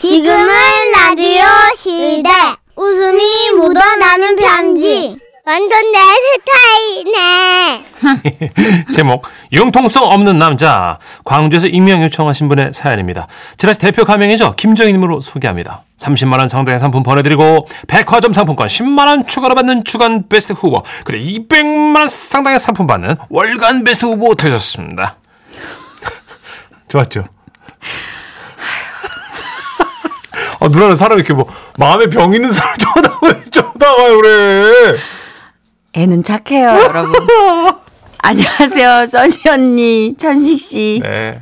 지금은 라디오 시대. 웃음이 묻어나는 편지. 완전 내 스타일이네. 제목 융통성 없는 남자 광주에서 익명 요청하신 분의 사연입니다. 지라시 대표 가명이죠. 김정희님으로 소개합니다. 30만 원 상당의 상품 보내드리고 백화점 상품권 10만 원 추가로 받는 주간 베스트 후보 그리고 200만 원 상당의 상품 받는 월간 베스트 후보 되셨습니다. 좋았죠? 아, 누나는 사람이 이렇게 뭐 마음에 병 있는 사람 쳐다봐요, 쳐다봐요 그래. 애는 착해요, 여러분. 안녕하세요, 써니 언니, 천식 씨. 네.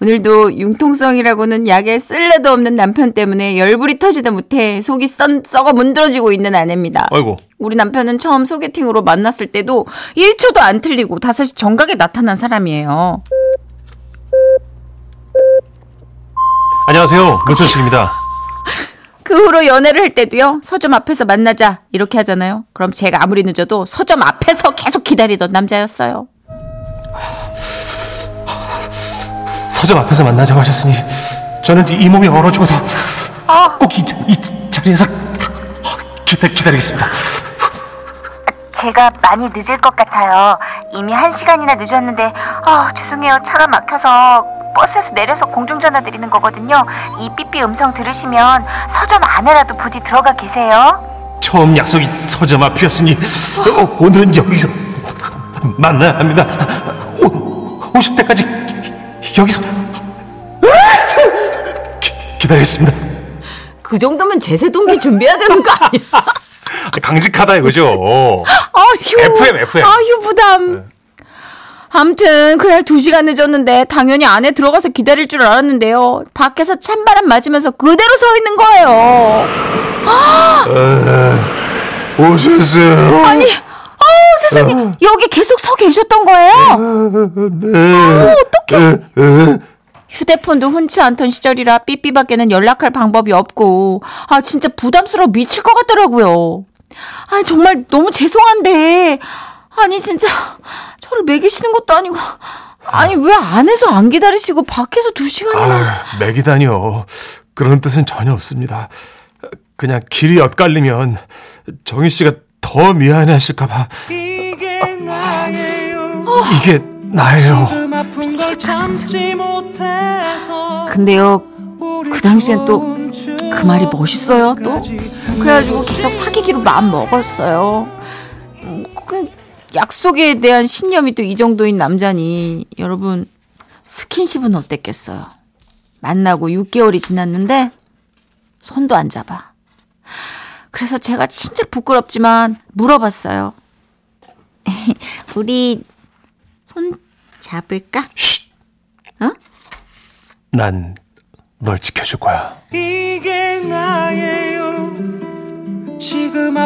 오늘도 융통성이라고는 약에 쓸래도 없는 남편 때문에 열불이 터지다 못해 속이 썬, 썩어 문드러지고 있는 아내입니다. 아이고. 우리 남편은 처음 소개팅으로 만났을 때도 1초도 안 틀리고 다섯이 정각에 나타난 사람이에요. 안녕하세요. 문천식입니다. 그 후로 연애를 할 때도요, 서점 앞에서 만나자, 이렇게 하잖아요. 그럼 제가 아무리 늦어도 서점 앞에서 계속 기다리던 남자였어요. 서점 앞에서 만나자고 하셨으니 저는 이 몸이 얼어 죽어도 꼭이 자리에서 기다, 기다 리겠습니다. 제가 많이 늦을 것 같아요. 이미 한 시간이나 늦었는데, 아, 죄송해요. 차가 막혀서 버스에서 내려서 공중전화 드리는 거거든요. 이 삐삐 음성 들으시면 서점 안에라도 부디 들어가 계세요. 처음 약속이 서점 앞이었으니 어, 오늘은 여기서 만나야 합니다. 오, 50대까지 여기서 기, 기다리겠습니다. 그 정도면 제세 동기 준비해야 되는 거 아니야? 강직하다 이거죠. 아휴. FM, FM. 아휴, 부담. 아 무튼 그날 두 시간 늦었는데 당연히 안에 들어가서 기다릴 줄 알았는데요. 밖에서 찬바람 맞으면서 그대로 서 있는 거예요. 오셨어요. 아니, 아우 세상에 여기 계속 서 계셨던 거예요. 아, 어떡해. 휴대폰도 흔치 않던 시절이라 삐삐밖에는 연락할 방법이 없고 아 진짜 부담스러워 미칠 것 같더라고요. 아 정말 너무 죄송한데 아니 진짜 저를 먹이시는 것도 아니고 아니 왜 안에서 안 기다리시고 밖에서 두 시간이나 아, 맥이다니요. 그런 뜻은 전혀 없습니다. 그냥 길이 엇갈리면 정희 씨가 더 미안해하실까봐 이게 나예요. 근데요 그 당시엔 또 그 말이 멋있어요 또 그래가지고 계속 사귀기로 마음 먹었어요 약속에 대한 신념이 또 이 정도인 남자니 여러분 스킨십은 어땠겠어요 만나고 6개월이 지났는데 손도 안 잡아 그래서 제가 진짜 부끄럽지만 물어봤어요 우리 손 잡을까? 어? 난 널 지켜줄 거야. 이게 지금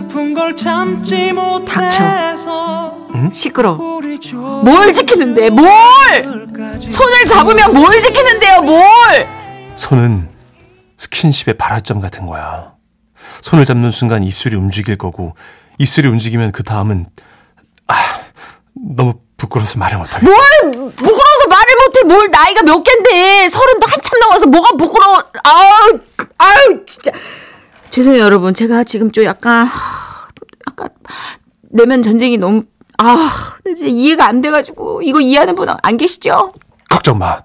아픈 걸 참지 못해서 시끄러. 우리 좀뭘 지키는데? 뭘? 손을 잡으면 뭘 지키는데요? 뭘? 손은 스킨십의 발화점 같은 거야. 손을 잡는 순간 입술이 움직일 거고 입술이 움직이면 그 다음은 아 너무 부끄러워서 말을 못하겠어. 뭘 부끄러워서 말을 못해? 뭘 나이가 몇 갠데? 서른도 한참 넘어서 뭐가 부끄러워? 아우 아우 진짜 죄송해요 여러분 제가 지금 좀 약간 약간 내면 전쟁이 너무 아 진짜 이해가 안 돼가지고 이거 이해하는 분 안 계시죠? 걱정 마.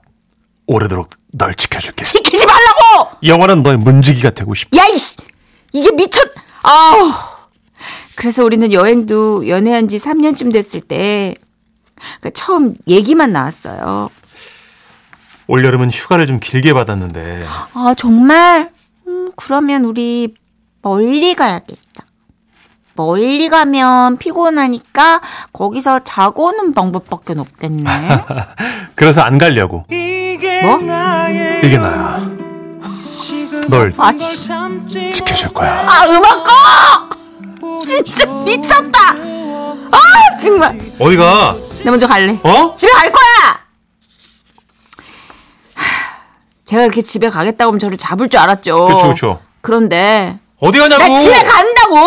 오래도록 널 지켜줄게. 지키지 말라고 영원한 너의 문지기가 되고 싶어. 야 이씨 이게 미쳤 아우 그래서 우리는 여행도 연애한 지 3년쯤 됐을 때그 처음 얘기만 나왔어요. 올여름은 휴가를 좀 길게 받았는데 아, 정말? 음, 그러면 우리 멀리 가야겠다. 멀리 가면 피곤하니까 거기서 자고 오는 방법밖에 없겠네. 그래서 안 가려고. 이게 뭐? 나예요 이게 나야. 널 참지 지켜줄 거야. 아, 음악 꺼! 진짜 미쳤다! 아, 정말. 어디 가? 내 먼저 갈래. 어? 집에 갈 거야! 하, 제가 이렇게 집에 가겠다고 하면 저를 잡을 줄 알았죠. 그쵸 그쵸. 그런데 어디 가냐고? 나 집에 간다고.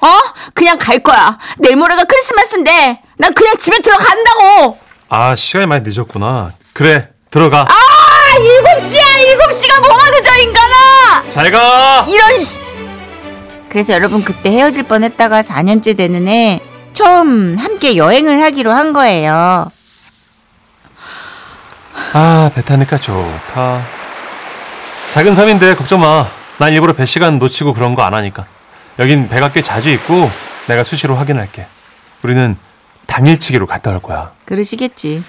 어? 그냥 갈 거야. 내일 모레가 크리스마스인데 난 그냥 집에 들어간다고. 아 시간이 많이 늦었구나. 그래 들어가. 아, 일곱 시야 일곱 시가 뭐가 늦어 인간아 잘 가. 이런 씨 그래서 여러분 그때 헤어질 뻔했다가 4년째 되는 애 처음 함께 여행을 하기로 한 거예요 아, 배 타니까 좋다. 작은 섬인데 걱정 마. 난 일부러 배 시간 놓치고 그런 거 안 하니까. 여긴 배가 꽤 자주 있고 내가 수시로 확인할게. 우리는 당일치기로 갔다 올 거야. 그러시겠지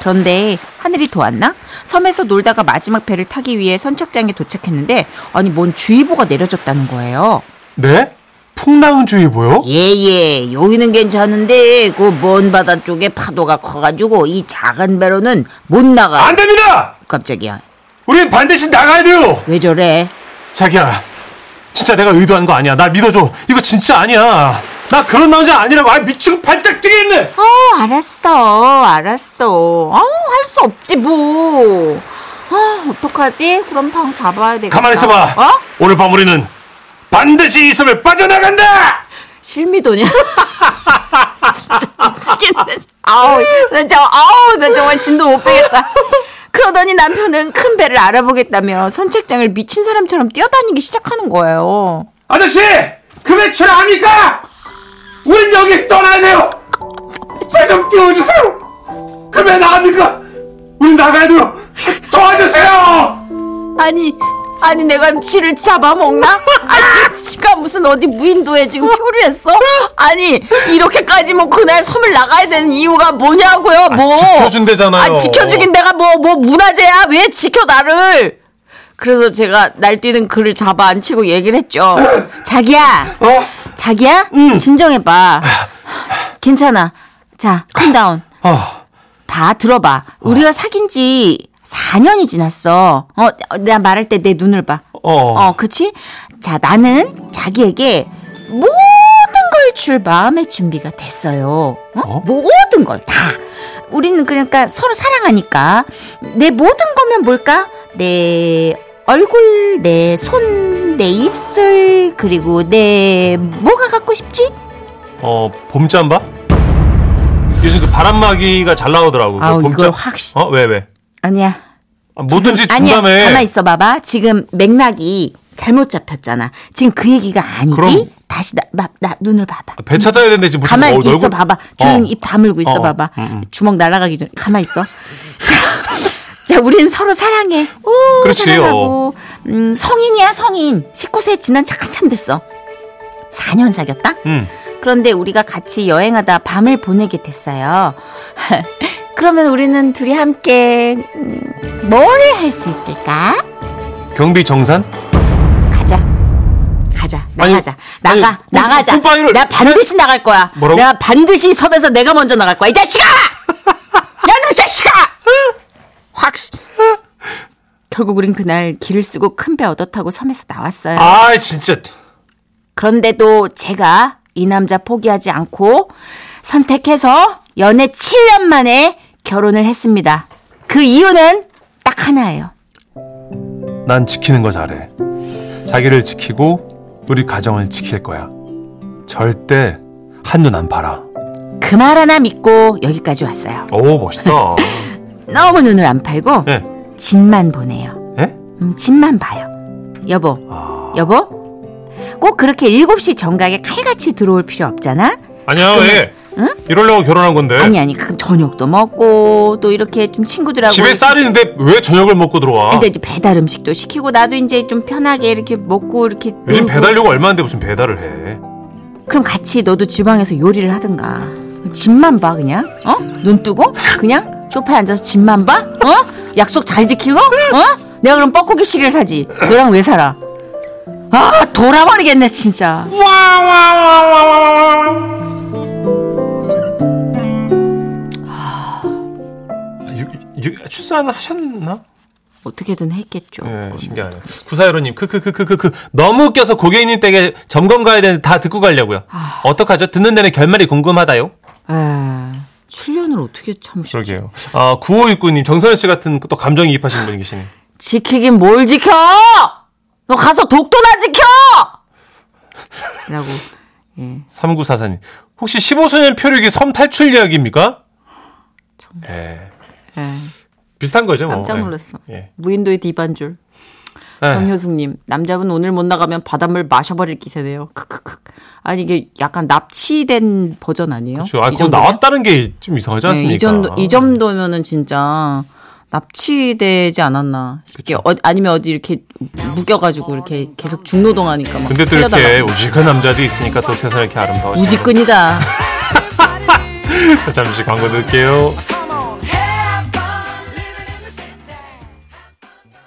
그런데 하늘이 도왔나? 섬에서 놀다가 마지막 배를 타기 위해 선착장에 도착했는데 아니 뭔 주의보가 내려졌다는 거예요 네? 풍랑 주의보요? 예예 여기는 괜찮은데 그 먼 바다 쪽에 파도가 커가지고 이 작은 배로는 못 나가 안 됩니다! 깜짝이야 우린 반드시 나가야 돼요! 왜 저래 자기야, 진짜 내가 의도한 거 아니야. 날 믿어줘. 이거 진짜 아니야. 나 그런 남자 아니라고. 아, 미치고 발작 뛰겠네! 어 알았어 알았어 아할 수 없지 뭐 아, 어떡하지? 그럼 방 잡아야 되겠다. 가만히 있어봐. 어? 오늘 밤 우리는 반드시 이 섬을 빠져나간다! 실미도냐? 진짜 미치겠네. 아우, 나 진짜, 아우, 나 정말 진도 못 빼겠다. 그러더니 남편은 큰 배를 알아보겠다며 선착장을 미친 사람처럼 뛰어다니기 시작하는 거예요. 아저씨! 그 배출 압니까? 우린 여기 떠나야 돼요! 배좀 띄워주세요! 그배 나갑니까? 우린 나가야 돼요! 도와주세요! 아니, 아니 내가 쥐를 잡아먹나? 아니 지가 무슨 어디 무인도에 지금 표류했어? 아니 이렇게까지 뭐 그날 섬을 나가야 되는 이유가 뭐냐고요? 뭐 지켜준대잖아요. 아 지켜주긴 내가 뭐뭐 문화재야? 왜 지켜 나를? 그래서 제가 날뛰는 그를 잡아 앉히고 얘기를 했죠. 자기야, 어? 자기야, 진정해봐. 괜찮아. 자, calm down. 아, 봐, 들어봐. 우리가 사귄 지 4년이 지났어. 어, 내가 말할 때 내 눈을 봐. 어. 어, 그치? 자, 나는 자기에게 모든 걸 줄 마음의 준비가 됐어요. 어? 어? 모든 걸 다. 우리는 그러니까 서로 사랑하니까 내 모든 거면 뭘까? 내 얼굴, 내 손, 내 입술, 그리고 내 뭐가 갖고 싶지? 어, 봄잠바? 요즘 그 바람막이가 잘 나오더라고. 그 아우, 봄잠- 이걸 확 씨- 어, 왜, 왜? 아니야. 아, 뭐든지 아니야, 준다며. 가만 있어 봐봐. 지금 맥락이 잘못 잡혔잖아. 지금 그 얘기가 아니지? 그럼- 다시 나, 나, 나 눈을 봐봐. 배 찾아야 되는데 지금 무슨 가만 어, 있어 봐봐. 조용히 어. 입 다물고 있어 어, 봐봐. 음, 음. 주먹 날아가기 전에 가만 있어. 자, 자, 우리는 서로 사랑해. 오, 그렇지요. 사랑하고. 음, 성인이야, 성인. 19세 지난 지 한참 됐어. 4년 사귀었다? 음. 그런데 우리가 같이 여행하다 밤을 보내게 됐어요. 그러면 우리는 둘이 함께 음, 뭘할수 있을까? 경비 정산? 가자. 가자. 아니, 나가자. 나가. 아니, 꿈- 나가자. 꿈바위를- 내가 반드시 나갈 거야. 뭐라고? 내가 반드시 섭에서 내가 먼저 나갈 거야. 이 자식아! 야, 너 자식아! 확. 씨. 결국 우린 그날 길을 쓰고 큰 배 얻어 타고 섬에서 나왔어요. 아, 진짜. 그런데도 제가 이 남자 포기하지 않고 선택해서 연애 7년 만에 결혼을 했습니다. 그 이유는 딱 하나예요. 난 지키는 거 잘해. 자기를 지키고 우리 가정을 지킬 거야. 절대 한눈 안 팔아. 그 말 하나 믿고 여기까지 왔어요. 오, 멋있다. 너무 눈을 안 팔고 예. 진만 보내요. 예? 음, 진만 봐요. 여보, 아. 여보? 꼭 그렇게 7시 정각에 칼같이 들어올 필요 없잖아? 아니야, 왜? 응? 이러려고 결혼한 건데. 아니, 아니, 그 저녁도 먹고 또 이렇게 좀 친구들하고. 집에 쌀이 있는데 왜 저녁을 먹고 들어와? 근데 이제 배달 음식도 시키고 나도 이제 좀 편하게 이렇게 먹고 이렇게 요즘 놀고. 배달료가 얼마인데 무슨 배달을 해? 그럼 같이 너도 주방에서 요리를 하든가 집만 봐 그냥 어? 눈 뜨고 그냥 소파에 앉아서 집만 봐? 어? 약속 잘 지키고? 어? 내가 그럼 뻐꾸기 시계를 사지 너랑 왜 살아? 아 돌아버리겠네 진짜 유, 출산하셨나? 어떻게든 했겠죠 예, 신기하네. 구사여로님, 크크크크크크. 너무 웃겨서 고객님 댁에 점검 가야 되는데 다 듣고 가려고요. 어떡하죠? 듣는 데는 결말이 궁금하다요? 에 7년을 어떻게 참으시지 그러게요. 아, 9569님, 정선혜 씨 같은 또 감정이입하시는 분이 계시네. 지키긴 뭘 지켜 너 가서 독도나 지켜 라고 예 3944님, 혹시 15소년 표류기 섬 탈출 이야기입니까? 예. 예. 비슷한 거죠, 뭐. 깜짝 예. 놀랐어. 예. 무인도의 디반줄. 예. 정효숙님, 남자분 오늘 못 나가면 바닷물 마셔버릴 기세네요. 크크크. 아니 이게 약간 납치된 버전 아니에요? 그렇죠. 아, 이 그거? 나왔다는 게 좀 이상하지 네, 않습니까? 이 정도 이 정도면은 진짜 납치되지 않았나 싶게 어, 아니면 어디 이렇게 묶여가지고 이렇게 계속 중노동하니까 막 근데 또. 이렇게 우직한 남자도 있으니까 또 세상이 이렇게 아름다워. 우직근이다. 잠시 광고 넣을게요.